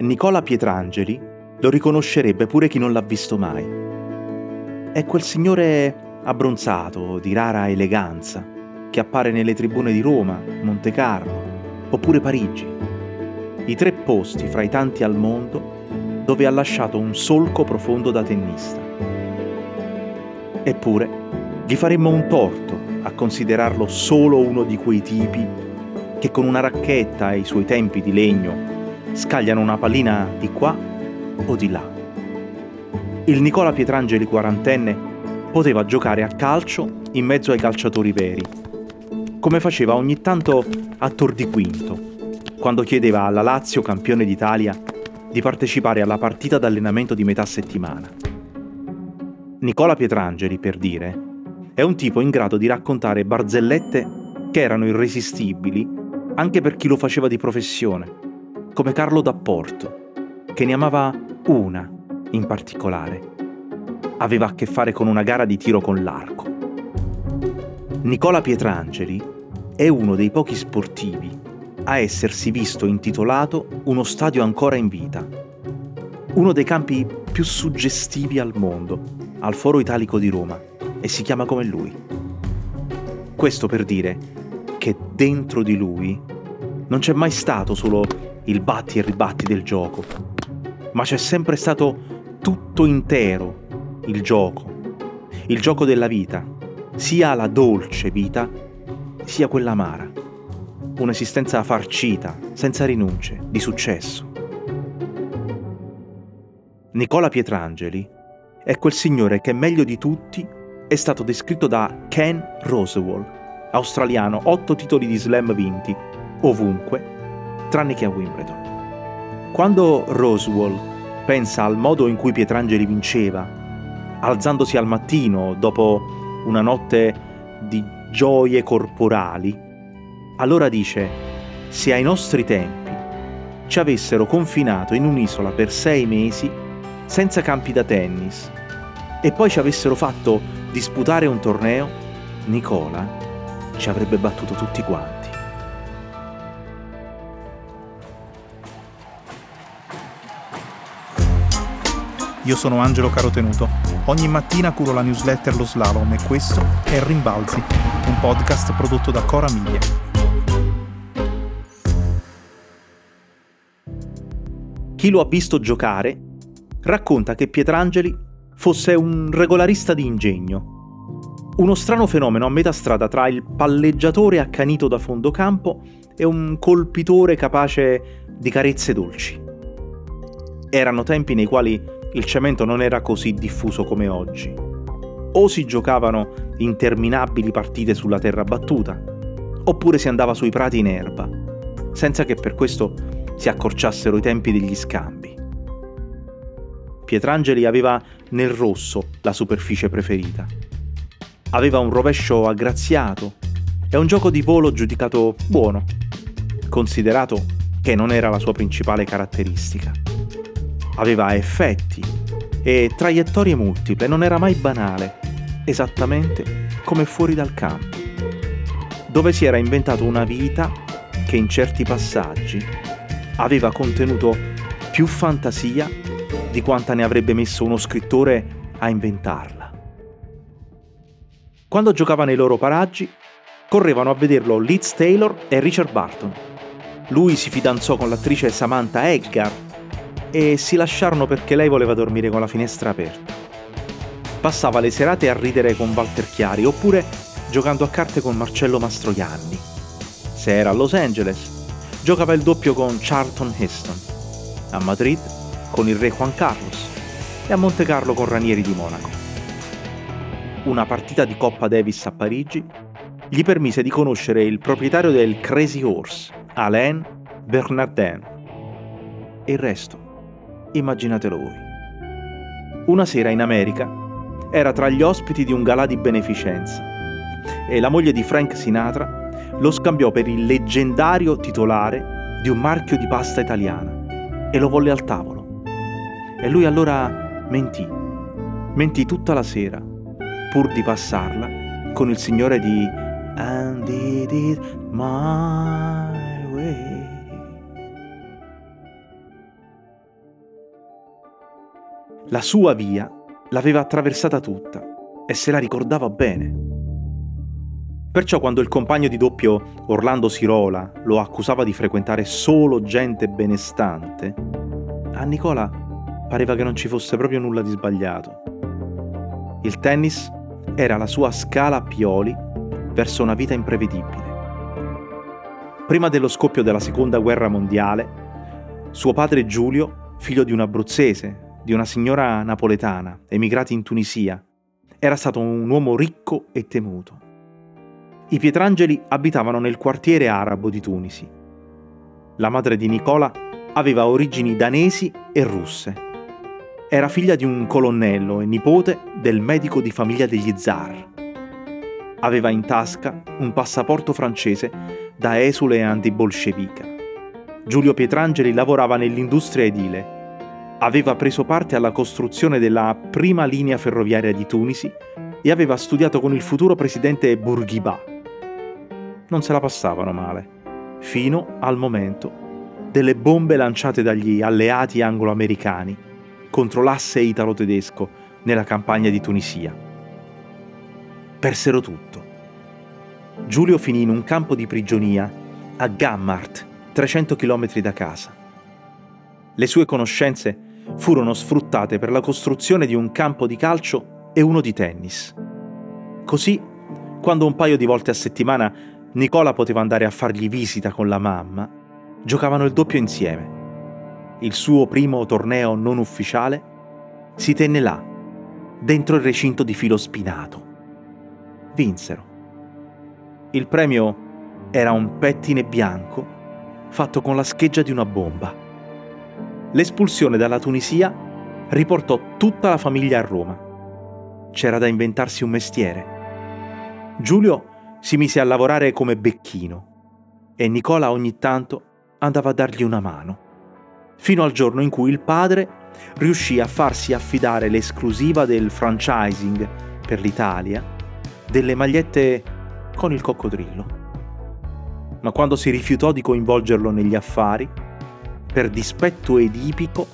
Nicola Pietrangeli lo riconoscerebbe pure chi non l'ha visto mai. È quel signore abbronzato, di rara eleganza, che appare nelle tribune di Roma, Monte Carlo oppure Parigi. I tre posti fra i tanti al mondo dove ha lasciato un solco profondo da tennista. Eppure, gli faremmo un torto a considerarlo solo uno di quei tipi che con una racchetta e i suoi tempi di legno scagliano una pallina di qua o di là. Il Nicola Pietrangeli quarantenne poteva giocare a calcio in mezzo ai calciatori veri, come faceva ogni tanto a Tor di Quinto, quando chiedeva alla Lazio, campione d'Italia, di partecipare alla partita d'allenamento di metà settimana. Nicola Pietrangeli, per dire, è un tipo in grado di raccontare barzellette che erano irresistibili anche per chi lo faceva di professione come Carlo D'Apporto, che ne amava una in particolare. Aveva a che fare con una gara di tiro con l'arco. Nicola Pietrangeli è uno dei pochi sportivi a essersi visto intitolato uno stadio ancora in vita. Uno dei campi più suggestivi al mondo, al Foro Italico di Roma, e si chiama come lui. Questo per dire che dentro di lui non c'è mai stato solo il batti e ribatti del gioco, ma c'è sempre stato tutto intero il gioco, il gioco della vita, sia la dolce vita, sia quella amara, un'esistenza farcita, senza rinunce, di successo. Nicola Pietrangeli è quel signore che meglio di tutti è stato descritto da Ken Rosewall, australiano, otto titoli di slam vinti, ovunque, tranne che a Wimbledon. Quando Roswell pensa al modo in cui Pietrangeli vinceva, alzandosi al mattino dopo una notte di gioie corporali, allora dice, se ai nostri tempi ci avessero confinato in un'isola per sei mesi senza campi da tennis e poi ci avessero fatto disputare un torneo, Nicola ci avrebbe battuto tutti quanti. Io sono Angelo Carotenuto. Ogni mattina curo la newsletter Lo Slalom e questo è Rimbalzi, un podcast prodotto da Cora Miglia. Chi lo ha visto giocare racconta che Pietrangeli fosse un regolarista di ingegno. Uno strano fenomeno a metà strada tra il palleggiatore accanito da fondo campo e un colpitore capace di carezze dolci. Erano tempi nei quali il cemento non era così diffuso come oggi. O si giocavano interminabili partite sulla terra battuta, oppure si andava sui prati in erba, senza che per questo si accorciassero i tempi degli scambi. Pietrangeli aveva nel rosso la superficie preferita. Aveva un rovescio aggraziato e un gioco di volo giudicato buono, considerato che non era la sua principale caratteristica aveva effetti e traiettorie multiple, non era mai banale, esattamente come fuori dal campo, dove si era inventato una vita che in certi passaggi aveva contenuto più fantasia di quanta ne avrebbe messo uno scrittore a inventarla. Quando giocava nei loro paraggi, correvano a vederlo Liz Taylor e Richard Barton. Lui si fidanzò con l'attrice Samantha Edgar e si lasciarono perché lei voleva dormire con la finestra aperta. Passava le serate a ridere con Walter Chiari oppure giocando a carte con Marcello Mastroianni. Se era a Los Angeles, giocava il doppio con Charlton Heston. A Madrid con il re Juan Carlos e a Monte Carlo con Ranieri di Monaco. Una partita di Coppa Davis a Parigi gli permise di conoscere il proprietario del Crazy Horse, Alain Bernardin. E il resto Immaginatelo voi. Una sera in America era tra gli ospiti di un galà di beneficenza e la moglie di Frank Sinatra lo scambiò per il leggendario titolare di un marchio di pasta italiana e lo volle al tavolo. E lui allora mentì, mentì tutta la sera, pur di passarla con il signore di And it my way. La sua via l'aveva attraversata tutta e se la ricordava bene. Perciò quando il compagno di doppio Orlando Sirola lo accusava di frequentare solo gente benestante, a Nicola pareva che non ci fosse proprio nulla di sbagliato. Il tennis era la sua scala a pioli verso una vita imprevedibile. Prima dello scoppio della seconda guerra mondiale, suo padre Giulio, figlio di un abruzzese, di una signora napoletana, emigrati in Tunisia, era stato un uomo ricco e temuto. I Pietrangeli abitavano nel quartiere arabo di Tunisi. La madre di Nicola aveva origini danesi e russe. Era figlia di un colonnello e nipote del medico di famiglia degli zar. Aveva in tasca un passaporto francese da esule antibolscevica. Giulio Pietrangeli lavorava nell'industria edile. Aveva preso parte alla costruzione della prima linea ferroviaria di Tunisi e aveva studiato con il futuro presidente Bourguiba non se la passavano male, fino al momento delle bombe lanciate dagli alleati anglo-americani contro l'asse italo-tedesco nella campagna di Tunisia. Persero tutto. Giulio finì in un campo di prigionia a Gammart, 300 km da casa. Le sue conoscenze furono sfruttate per la costruzione di un campo di calcio e uno di tennis. Così, quando un paio di volte a settimana Nicola poteva andare a fargli visita con la mamma, giocavano il doppio insieme. Il suo primo torneo non ufficiale si tenne là, dentro il recinto di filo spinato. Vinsero. Il premio era un pettine bianco fatto con la scheggia di una bomba. L'espulsione dalla Tunisia riportò tutta la famiglia a Roma. C'era da inventarsi un mestiere. Giulio si mise a lavorare come becchino e Nicola ogni tanto andava a dargli una mano, fino al giorno in cui il padre riuscì a farsi affidare l'esclusiva del franchising per l'Italia delle magliette con il coccodrillo. Ma quando si rifiutò di coinvolgerlo negli affari, per dispetto edipico,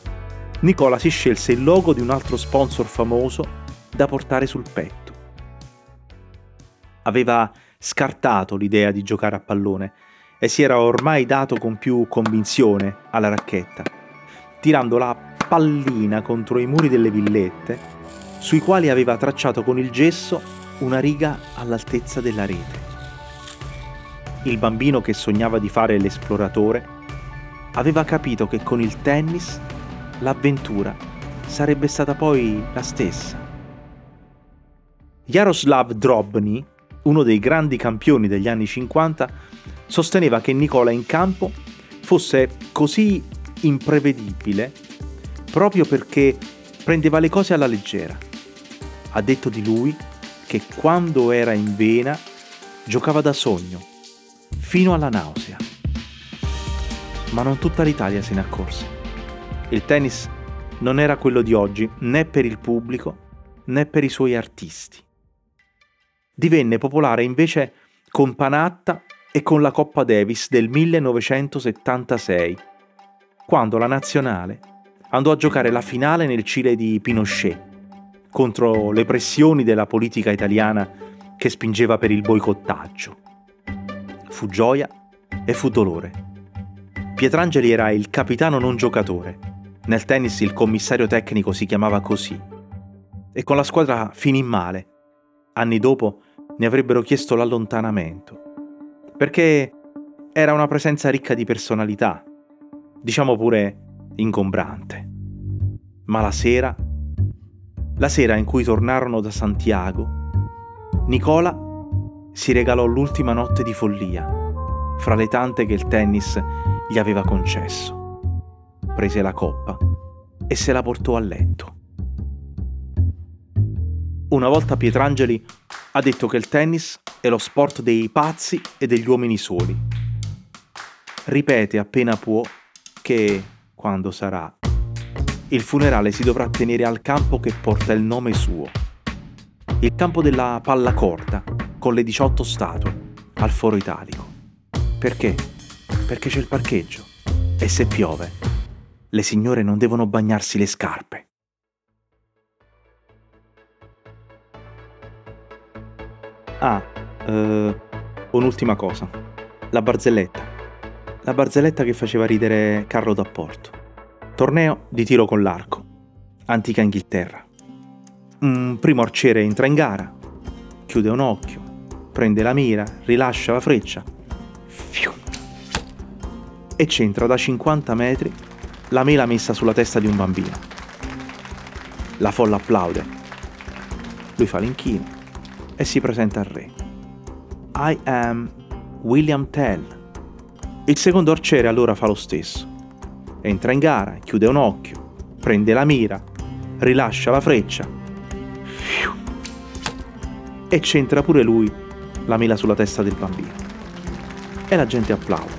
Nicola si scelse il logo di un altro sponsor famoso da portare sul petto. Aveva scartato l'idea di giocare a pallone e si era ormai dato con più convinzione alla racchetta, tirando la pallina contro i muri delle villette, sui quali aveva tracciato con il gesso una riga all'altezza della rete. Il bambino che sognava di fare l'esploratore aveva capito che con il tennis l'avventura sarebbe stata poi la stessa. Jaroslav Drobny uno dei grandi campioni degli anni 50, sosteneva che Nicola in campo fosse così imprevedibile proprio perché prendeva le cose alla leggera. Ha detto di lui che quando era in vena giocava da sogno, fino alla nausea. Ma non tutta l'Italia se ne accorse. Il tennis non era quello di oggi né per il pubblico né per i suoi artisti divenne popolare invece con Panatta e con la Coppa Davis del 1976, quando la nazionale andò a giocare la finale nel Cile di Pinochet, contro le pressioni della politica italiana che spingeva per il boicottaggio. Fu gioia e fu dolore. Pietrangeli era il capitano non giocatore. Nel tennis il commissario tecnico si chiamava così. E con la squadra finì male. Anni dopo ne avrebbero chiesto l'allontanamento, perché era una presenza ricca di personalità, diciamo pure ingombrante. Ma la sera, la sera in cui tornarono da Santiago, Nicola si regalò l'ultima notte di follia, fra le tante che il tennis gli aveva concesso. Prese la coppa e se la portò a letto. Una volta Pietrangeli ha detto che il tennis è lo sport dei pazzi e degli uomini soli. Ripete appena può che, quando sarà, il funerale si dovrà tenere al campo che porta il nome suo. Il campo della palla corta, con le 18 statue, al foro italico. Perché? perché c'è il parcheggio. E se piove, le signore non devono bagnarsi le scarpe. Ah, eh, un'ultima cosa. La barzelletta. La barzelletta che faceva ridere Carlo da Porto. Torneo di tiro con l'arco. Antica Inghilterra. Un primo arciere entra in gara, chiude un occhio, prende la mira, rilascia la freccia. Fiu! E c'entra da 50 metri la mela messa sulla testa di un bambino. La folla applaude. Lui fa l'inchino e si presenta al re. I am William Tell. Il secondo arciere allora fa lo stesso. Entra in gara, chiude un occhio, prende la mira, rilascia la freccia e c'entra pure lui la mela sulla testa del bambino. E la gente applaude.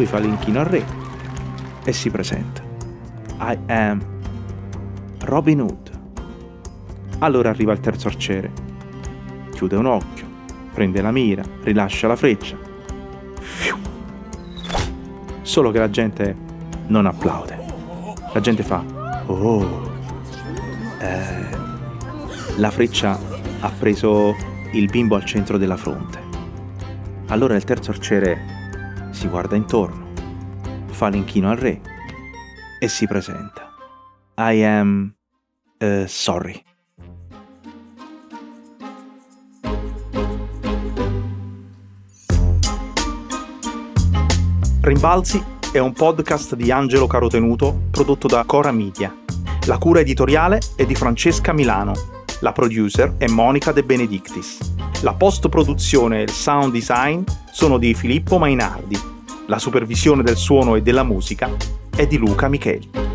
Lui fa l'inchino al re e si presenta. I am Robin Hood. Allora arriva il terzo arciere. Chiude un occhio, prende la mira, rilascia la freccia. Solo che la gente non applaude. La gente fa Oh. Eh, la freccia ha preso il bimbo al centro della fronte. Allora il terzo arciere si guarda intorno, fa l'inchino al re e si presenta. I am uh, sorry. Rimbalzi è un podcast di Angelo Carotenuto prodotto da Cora Media. La cura editoriale è di Francesca Milano. La producer è Monica De Benedictis. La post-produzione e il sound design sono di Filippo Mainardi. La supervisione del suono e della musica è di Luca Micheli.